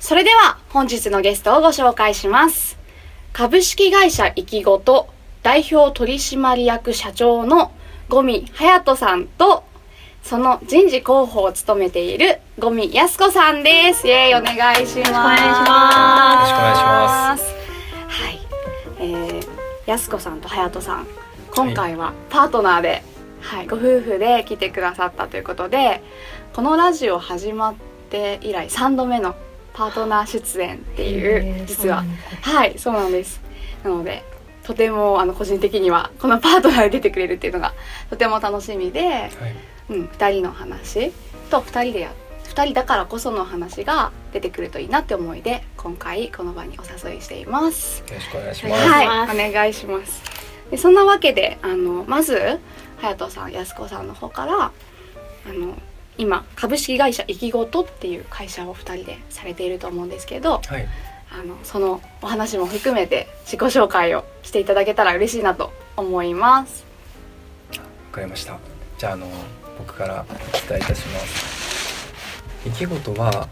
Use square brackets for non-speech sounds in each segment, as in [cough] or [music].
それでは本日のゲストをご紹介します。株式会社いきごと代表取締役社長の五味隼人さんとその人事広報を務めている五味靖子さんです。イエーイお願いします。よろしくお願いします。よろしくお願いしますはい、えー、靖子さんと隼人さん今回はパートナーで、はい、ご夫婦で来てくださったということでこのラジオ始まって以来3度目のパートナー出演っていう実ははいそうなんですなのでとてもあの個人的にはこのパートナーで出てくれるっていうのがとても楽しみで、はいうん、2人の話と2人でや2人だからこその話が出てくるといいなって思いで今回この場にお誘いしています。よろしくお願いします。はい、お願いします。でそんなわけであのまず隼人さん安子さんの方からあの今株式会社いきごとっていう会社を2人でされていると思うんですけどはい、あのそのお話も含めて自己紹介をしていただけたら嬉しいなと思います。わかりました。じゃああの僕からお伝えいたします。生き事はあの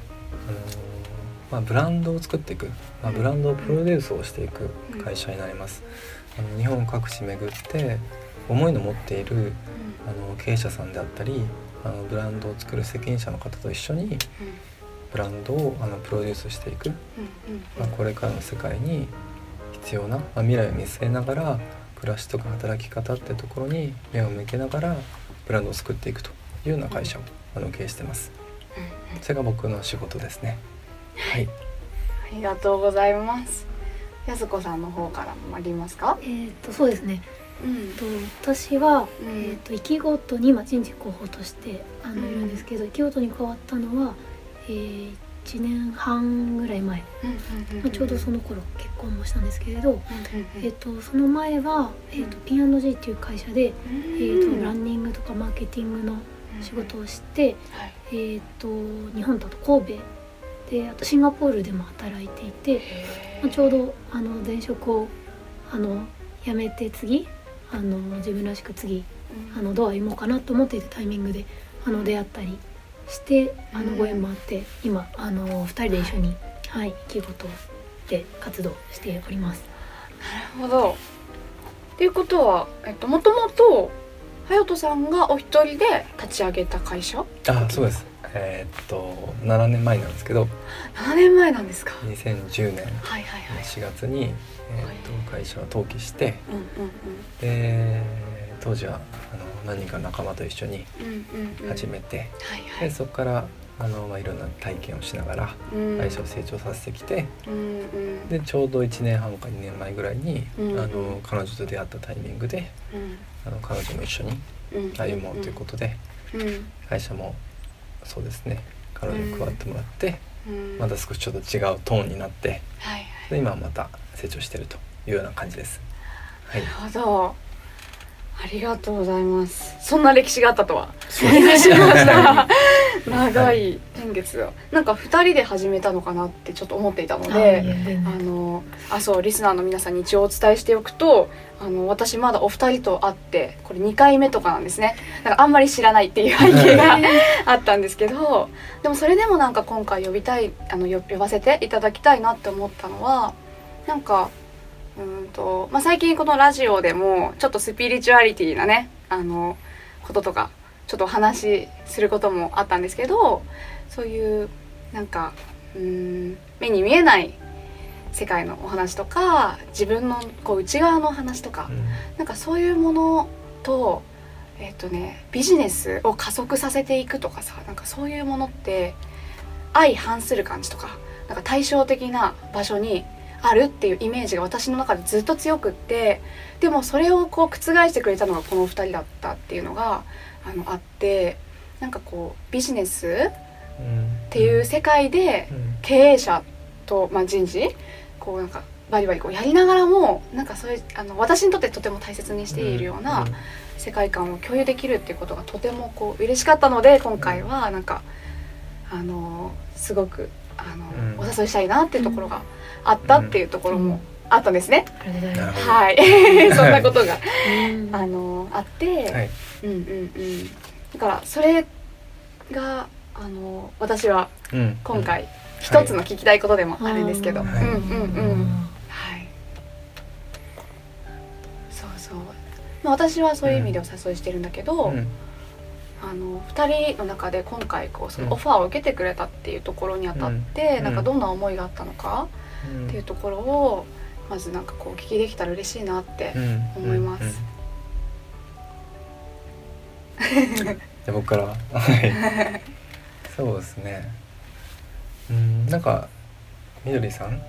まあブランドを作っていく、まあブランドをプロデュースをしていく会社になります。あの日本各地巡って思いの持っているあの経営者さんであったり、あのブランドを作る責任者の方と一緒にブランドをあのプロデュースしていく。まあ、これからの世界に必要な、まあ、未来を見据えながら暮らしとか働き方ってところに目を向けながらブランドを作っていくというような会社をあの経営してます。それが僕の仕事ですね。はい。ありがとうございます。安子さんの方からもありますか？えっ、とそうですね。うん。と私は、うん。えっ、と生きごとに今人事広報としてあのうんいるんですけど、生きごとに変わったのは、えー、1年半ぐらい前、まあ、ちょうどその頃結婚もしたんですけれど、えっ、とその前はえっ、と P&G っていう会社で、えー、とランニングとかマーケティングの仕事をして、はい。えー、と日本だと神戸であとシンガポールでも働いていて。まあちょうどあの前職をあの辞めて次あの自分らしく次あのどう歩もうかなと思っていたタイミングであの出会ったりしてあうんのご縁もあって今あの2人で一緒にはい生き事で活動しております。なるほど。っていうことは、えっともともと隼人さんがお一人で立ち上げた会社？あ、そうです。えーっと7年前なんですけど、7年前なんですか？2010年。はいはいはい。4月に、えと会社は登記して、で当時はあの何人か仲間と一緒に。始めて。そこからあの、まあ、いろんな体験をしながらうん。会社を成長させてきて、でちょうど1年半か2年前ぐらいに、うん。あの彼女と出会ったタイミングでうん。あの彼女も一緒にうん。歩もうということで、うん。会社もそうですね彼女に加わってもらって、うんまた少しちょっと違うトーンになってはいはい。で今はまた成長してるというような感じです。はいなるほど。ありがとうございます。そんな歴史があったとは。そうです。[laughs] [laughs] 長い年月を。なんか二人で始めたのかなってちょっと思っていたので。あのあそうリスナーの皆さんに一応お伝えしておくとあの私まだお二人と会ってこれ2回目とかなんですねだからあんまり知らないっていう背景があったんですけどでもそれでもなんか今回呼びたいあの呼呼ばせていただきたいなって思ったのはなんかうーんと、まあ、最近このラジオでもちょっとスピリチュアリティなねあのこととかちょっとお話しすることもあったんですけどそういうなんかうーん目に見えない世界のお話とか自分のこう内側の話とかうん。なんかそういうものとえっ、とねビジネスを加速させていくとかさなんかそういうものって相反する感じとかなんか対照的な場所にあるっていうイメージが私の中でずっと強くってでもそれをこう覆してくれたのがこの2人だったっていうのがあのあってなんかこうビジネスうんっていう世界でうん経営者と、まあ、人事こうなんかバリバリこうやりながらもなんかそういうあの私にとってとても大切にしているような世界観を共有できるっていうことがとてもこう嬉しかったので今回はなんかあのすごくあの、うんお誘いしたいなっていうところがあったっていうところもあったんですね。はい、[laughs] そんなことが。うん。あのあって、はい。うんうんうん。だからそれがあの私はうん。今回一つの聞きたいことでもあるんですけど、はい。うんうんうん。はい。そうそう。まあ私はそういう意味でお誘いしてるんだけど、うんあの2人の中で今回こうそうん。のオファーを受けてくれたっていうところにあたって、うん。なんかどんな思いがあったのかうん。っていうところをまずなんかこうお聞きできたら嬉しいなってうん。思います。じゃあ僕から。はい。そうですね。うん。なんかみどりさん？うん。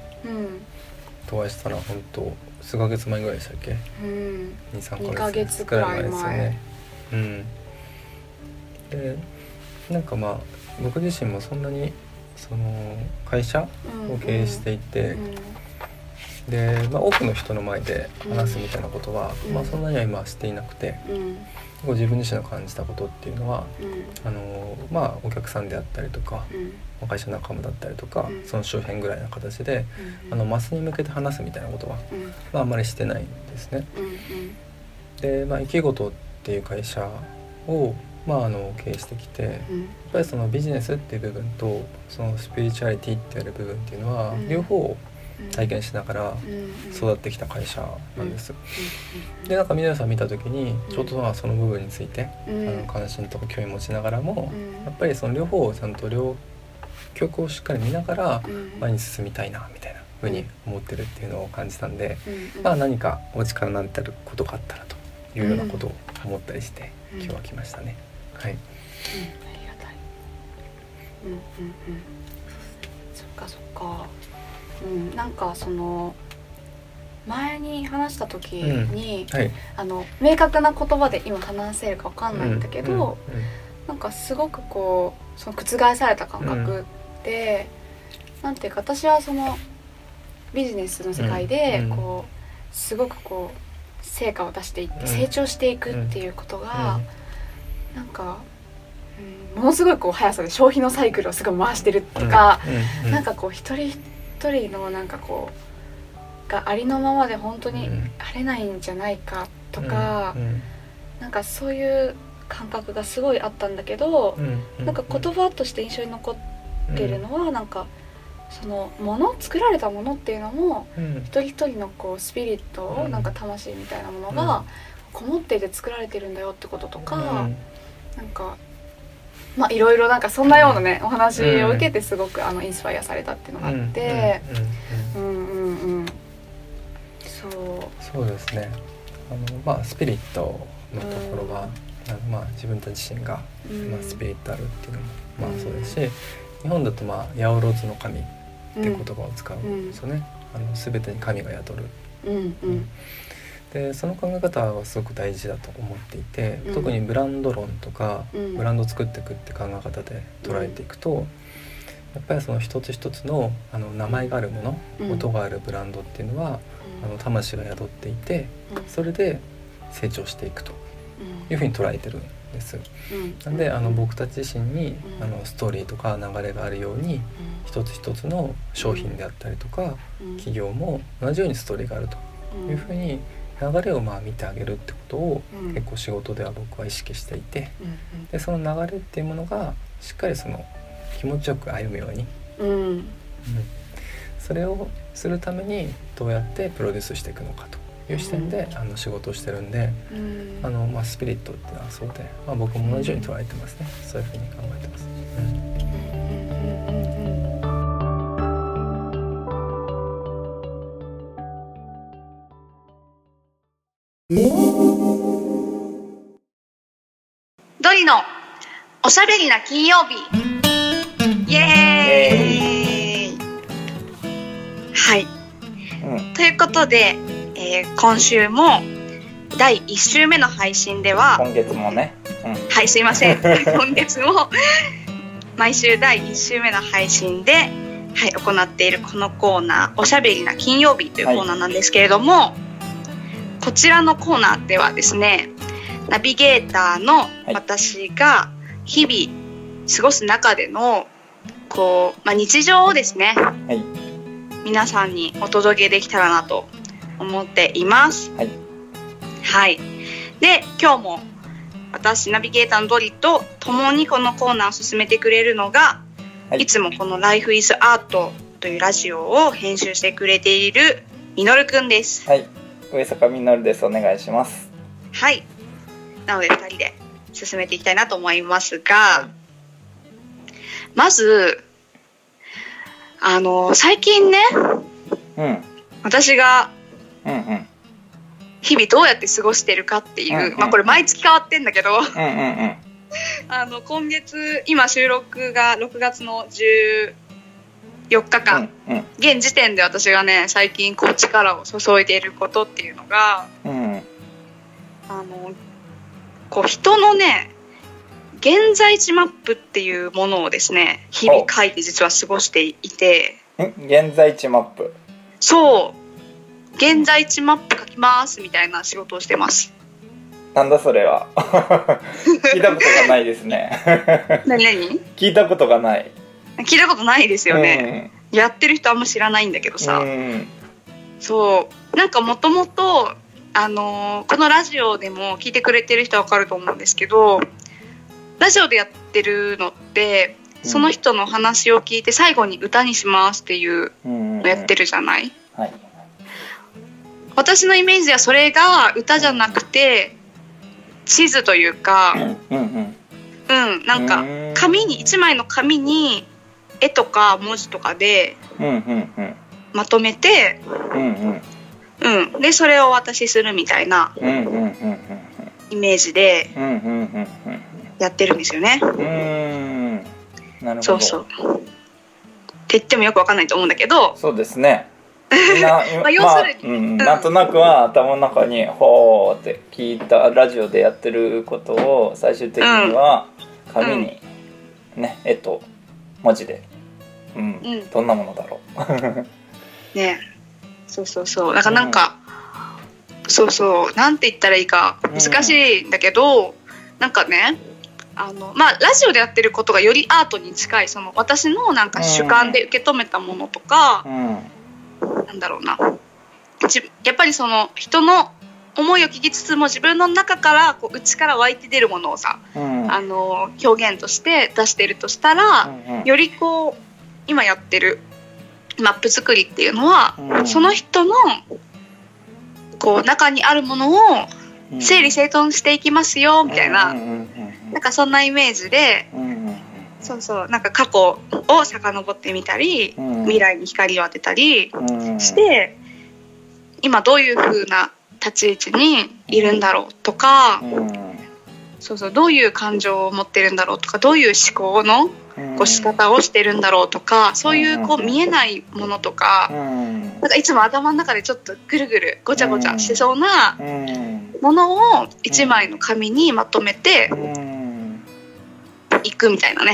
とお会いしたら本当数ヶ月前ぐらいでしたっけ？うん。23二ヶヶ月くらい前ですよね。うんでなんかまあ僕自身もそんなにその会社うんを経営していて、うん。で、まあ、多くの人の前で話すみたいなことは、うん。まあ、そんなには今はしていなくてうん。こう自分自身の感じたことっていうのはうん。あの、まあ、お客さんであったりとかうん。会社仲間だったりとか、うん。その周辺ぐらいの形でうんあのマスに向けて話すみたいなことは、うん。まあ、あんまりしてないんですね。うんで、まあ、生きごとっていう会社を、まあ、あの経営してきてやっうんぱりそのビジネスっていう部分とそのスピリチュアリティってやる部分っていうのは、うん。両方うん。体験しながらうん育ってきた会社なんです。うんでなんか皆さん見た時にうん。ちょうどまあその部分について、うん。あの関心とか興味持ちながらも、うん。やっぱりその両方をちゃんと両極をしっかり見ながらうん。前に進みたいなみたいなふうに思ってるっていうのを感じたんで、うんまあ何かお力になってることがあったらというようなことを思ったりして、うん。今日は来ましたね。はい。うんありがたい。うんうんうん。そっかそっか。うんなんかその前に話した時に、はい。あの明確な言葉で今話せるかわかんないんだけど、うんうんなんかすごくこうその覆された感覚で、なんていうか私はそのビジネスの世界でうんこうすごくこう成果を出していってうん成長していくっていうことが、か、うん、ものすごいこう速さで消費のサイクルをすごい回してるとか、うんなんかこう一人一人のなんかこうがありのままで本当にうん。あれないんじゃないかとか、うんなんかそういう感覚がすごいあったんだけど、うんなんか言葉として印象に残ってるのは、なんかそのもの作られたものっていうのもうん。一人一人のこうスピリットうん。なんか魂みたいなものがこもっていて作られてるんだよってこととか、なんかまあいろいろなんかそんなようなね、お話を受けてすごくあのインスパイアされたっていうのがあって、うんうんうんうん、うんうんそう。そうですね。あの、まあ、スピリットのところは、あのまあ、自分たち自身が、うん。まあ、スピリットあるっていうのも、まあうんそうですし日本だと、まあ、八百万の神っていう言葉を使うんですよね、あの全てに神が宿る。うん。うんでその考え方はすごく大事だと思っていて、うん。特にブランド論とか、うん。ブランドを作っていくって考え方で捉えていくと、やっぱりその一つ一つのあの名前があるもの、うん。音があるブランドっていうのは、あの魂が宿っていてそれで成長していくというふうに捉えてるんです。なんであの僕たち自身に、うん。あのストーリーとか流れがあるように一つ一つの商品であったりとか、企業も同じようにストーリーがあるというふうに流れをまあ見てあげるってことをうん。結構仕事では僕は意識していて。うんでその流れっていうものがしっかりその気持ちよく歩むように、うん。うん。それをするためにどうやってプロデュースしていくのかという視点であの仕事をしてるんでうん。あの、まあ、スピリットっていうのはそうで、まあ、僕も同じように捉えてますね。そういうふうに考えてます。ドリのおしゃべりな金曜日。イエーイ。はい。うん。ということで、えー今週も第1週目の配信では今月もね、うん、はいすいません。[laughs] 今月も毎週第1週目の配信ではい、行っているこのコーナー「おしゃべりな金曜日」というコーナーなんですけれども、こちらのコーナーではですねナビゲーターの私が日々過ごす中でのこう、まあ、日常をですねはい皆さんにお届けできたらなと思っています。はいはい。で、今日も私ナビゲーターのドリと共にこのコーナーを進めてくれるのが、はいい、つもこの Life is Art というラジオを編集してくれているみのるくんです。はい上坂みのるです。お願いします。はい。なので2人で進めていきたいなと思いますが、はい。まず、あの、最近ね、うん。私が日々どうやって過ごしてるかっていう、うんうん。まあこれ毎月変わってんだけど、[laughs] あの今月今収録が6月の14日間、うん現時点で私がね最近こう力を注いでいることっていうのがうん。うんあのこう人のね現在地マップっていうものをですね日々書いて実は過ごしていて。ん？現在地マップ。そう。現在地マップ書きますみたいな仕事をしてます。なんだそれは。[laughs] 聞いたことがないですね。[laughs] 何？何？聞いたことがない聞いたことないですよね、やってる人あんま知らないんだけどうんさ、うんそう。なんかもともとあのーこのラジオでも聞いてくれてる人はわかると思うんですけどラジオでやってるのってその人の話を聞いて最後に歌にしますっていううん。のやってるじゃない？はい。私のイメージではそれが歌じゃなくて地図というかうんうんうん。なんかうん。紙に1枚の紙に絵とか文字とかでうんうんうん。まとめて、うんうん。うん、でそれをお渡しするみたいなうんうんうんうんイメージでうんうんうんやってるんですよね。うん。そうそう。って言ってもよくわかんないと思うんだけど、そうですね。な [laughs] まあ要するに。まあうん、なんとなくは頭の中に「ほー」って聞いたラジオでやってることを最終的には紙にね絵と文字で、うん。うん。どんなものだろう。ね、そうそうそう。だからなんか、そうそう、なんて言ったらいいか難しいんだけど、なんかね、あのまあラジオでやってることがよりアートに近いその私のなんか主観で受け止めたものとか、うん。なんだろうな。じやっぱりその人の思いを聞きつつも自分の中からこう内から湧いて出るものをさ、うん。あの表現として出してるとしたら、うんよりこう今やってるマップ作りっていうのは、うん。その人のこう中にあるものをうん。整理整頓していきますよみたいな、うんうんなんかそんなイメージでうんうんそうそうなんか過去を遡ってみたり、うん。未来に光を当てたりうんうん。して、今どういう風な立ち位置にいるんだろうとか、うんそうそうどういう感情を持ってるんだろうとかどういう思考のこう仕方をしてるんだろうとかそういうこう見えないものとかうん。なんかいつも頭の中でちょっとぐるぐるごちゃごちゃしてそうなうん。ものを一枚の紙にまとめてうん。いくみたいなね。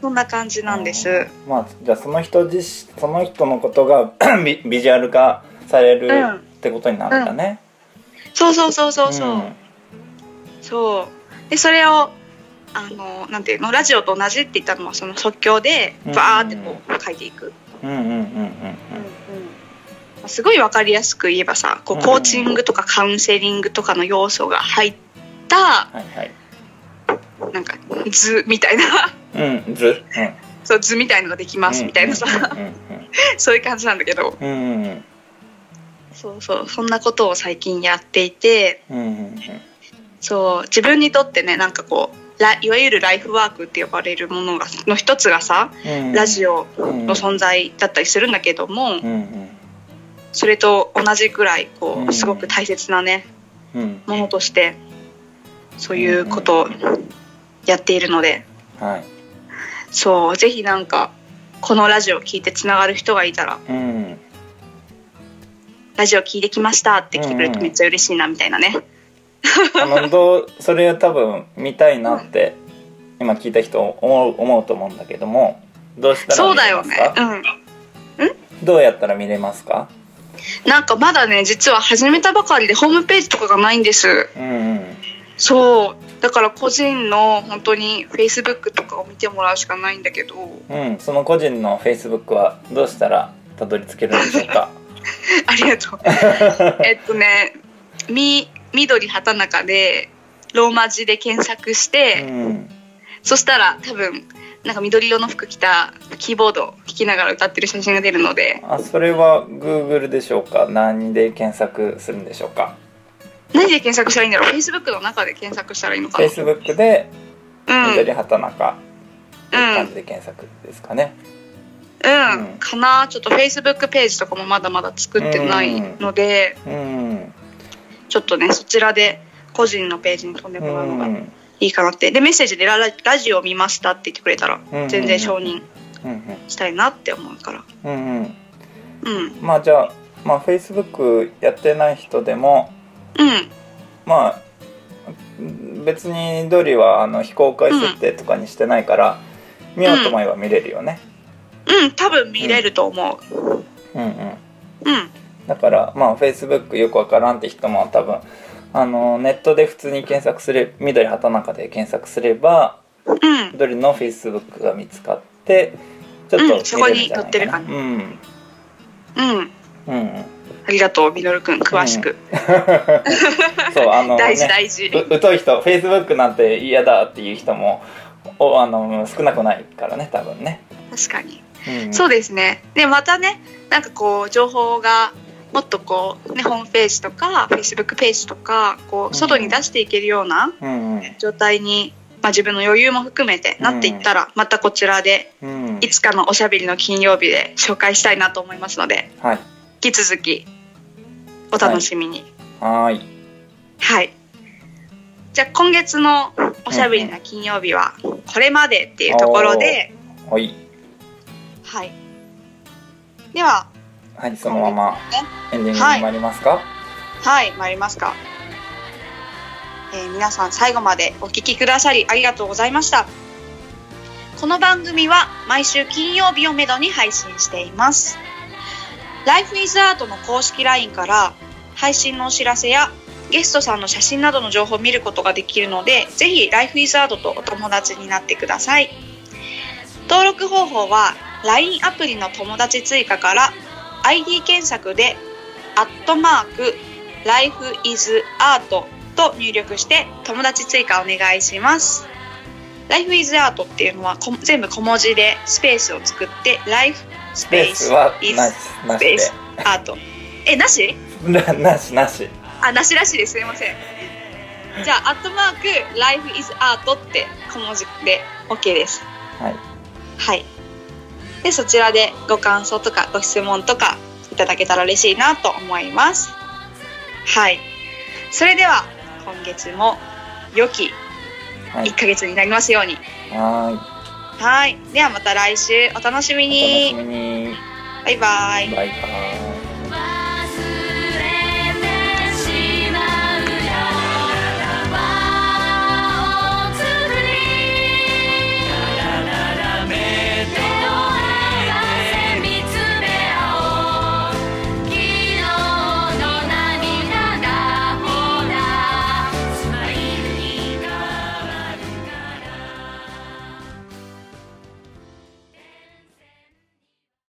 そんな感じなんです。まあじゃあその人自身その人のことが [coughs] ビビジュアル化されるうんってことになるんだね。そうそうそうそうそう、ん。そう。でそれをあのなんていうのラジオと同じって言ったのはその即興でうん。バーってこう書いていく、うんうんうんうん。まあすごいわかりやすく言えばさこううん。コーチングとかカウンセリングとかの要素が入ったはいはい。なんか図みたいな。うん図。そう図みたいのができうん。ますみたいなさ、うん。[laughs] そういう感じなんだけど。うんうんうんそうそうそんなことを最近やっていてうんうんそう自分にとってねなんかこうラいわゆるライフワークって呼ばれるものがの一つがさうん。ラジオうんの存在だったりするんだけども、うんそれと同じくらいこうん。うすごく大切なねうん。ものとしてそういうことをやっているので。はい。そうぜひなんかこのラジオを聞いてつながる人がいたらうん「ラジオ聞いてきました」って来てくれるとめっちゃ嬉しいなみたいなね。あのどうそれを多分見たいなって今聞いた人思う思うと思うんだけどもどうしたらそうだ見れますか？よね。うん？どうやったら見れますか？なんかまだね、実は始めたばかりでホームページとかがないんです。うんうんそう。だから個人の本当に Facebook とかを見てもらうしかないんだけど、うんその個人の Facebook はどうしたらたどり着けるんでしょうか？[laughs] ありがとう。[laughs] えっとね、み、緑畑中で、ローマ字で検索しうて、んそしたら多分、なんか緑色の服着たキーボードを弾きながら歌ってる写真が出るので、あそれは Google でしょうか？何で検索するんでしょうか？何で検索したらいいんだろう ?Facebook の中で検索したらいいのかな？Facebook でうん。緑畑中っていう感うじで検索ですかね、ん。ううんん。かなちょっと Facebook ページとかもまだまだ作ってないので、うんちょっとね、そちらで個人のページに飛んでうもらうのがんいいかなって。で、メッセージでラララジオを見ましたって言ってくれたら、うん全然承認うんしたいなって思うから。うん。まあじゃあまあ Facebook やってない人でもうん。まあ別にドリはあの非公開設定とかにしてないから、見ようと思えば見れるよね、うん、多分見れると思う。うん、うんうん。だからまあ Facebook よくわからんって人も多分あのネットで普通に検索すれ緑畑中で検索すればうん。ドリの Facebook が見つかってちょっうんそこに載ってるかうんうん。うんうんありがとう、みのるくん、詳しく。[laughs] そうあの、ね、大事大事。う疎い人 Facebook なんて嫌だっていう人もおあの少なくないからね多分ね、確かに。うん、そうですね。で、またね、なんかこう、情報が、もっとこう、ね、ホームページとか、Facebook ページとか、こう外に出していけるような状態に、まあ自分の余裕も含めてなっていったら、またこちらで、うん。いつかのおしゃべりの金曜日で紹介したいなと思いますので、はい。引き続き、お楽しみに。はーい。はい。じゃあ今月のおしゃべりな金曜日はこれまでっていうところで、はいはい。では、はいそのままねエンディングに参りますか？はい、参りますか。えー皆さん最後までお聞きくださりありがとうございました。この番組は毎週金曜日をめどに配信しています。Life is Art の公式 LINE から配信のお知らせやゲストさんの写真などの情報を見ることができるので、ぜひ Life is Art とお友達になってください。登録方法は LINE アプリの友達追加から ID 検索でアットマーク Life is Art と入力して友達追加お願いします。Life is Art っていうのはこ全部小文字でスペースを作って Life スペースベースはなしなしでアート。え、なし？ななしなしあ、なしらしいです。すいません。じゃあ、アットマーク Life is Art って小文字で OK です。はいはい。で、そちらでご感想とかご質問とかいただけたら嬉しいなと思います。はい。それでは、今月も良きはい1ヶ月になりますように。ははい。ではまた来週お楽し。みにバイバイ。バイバイ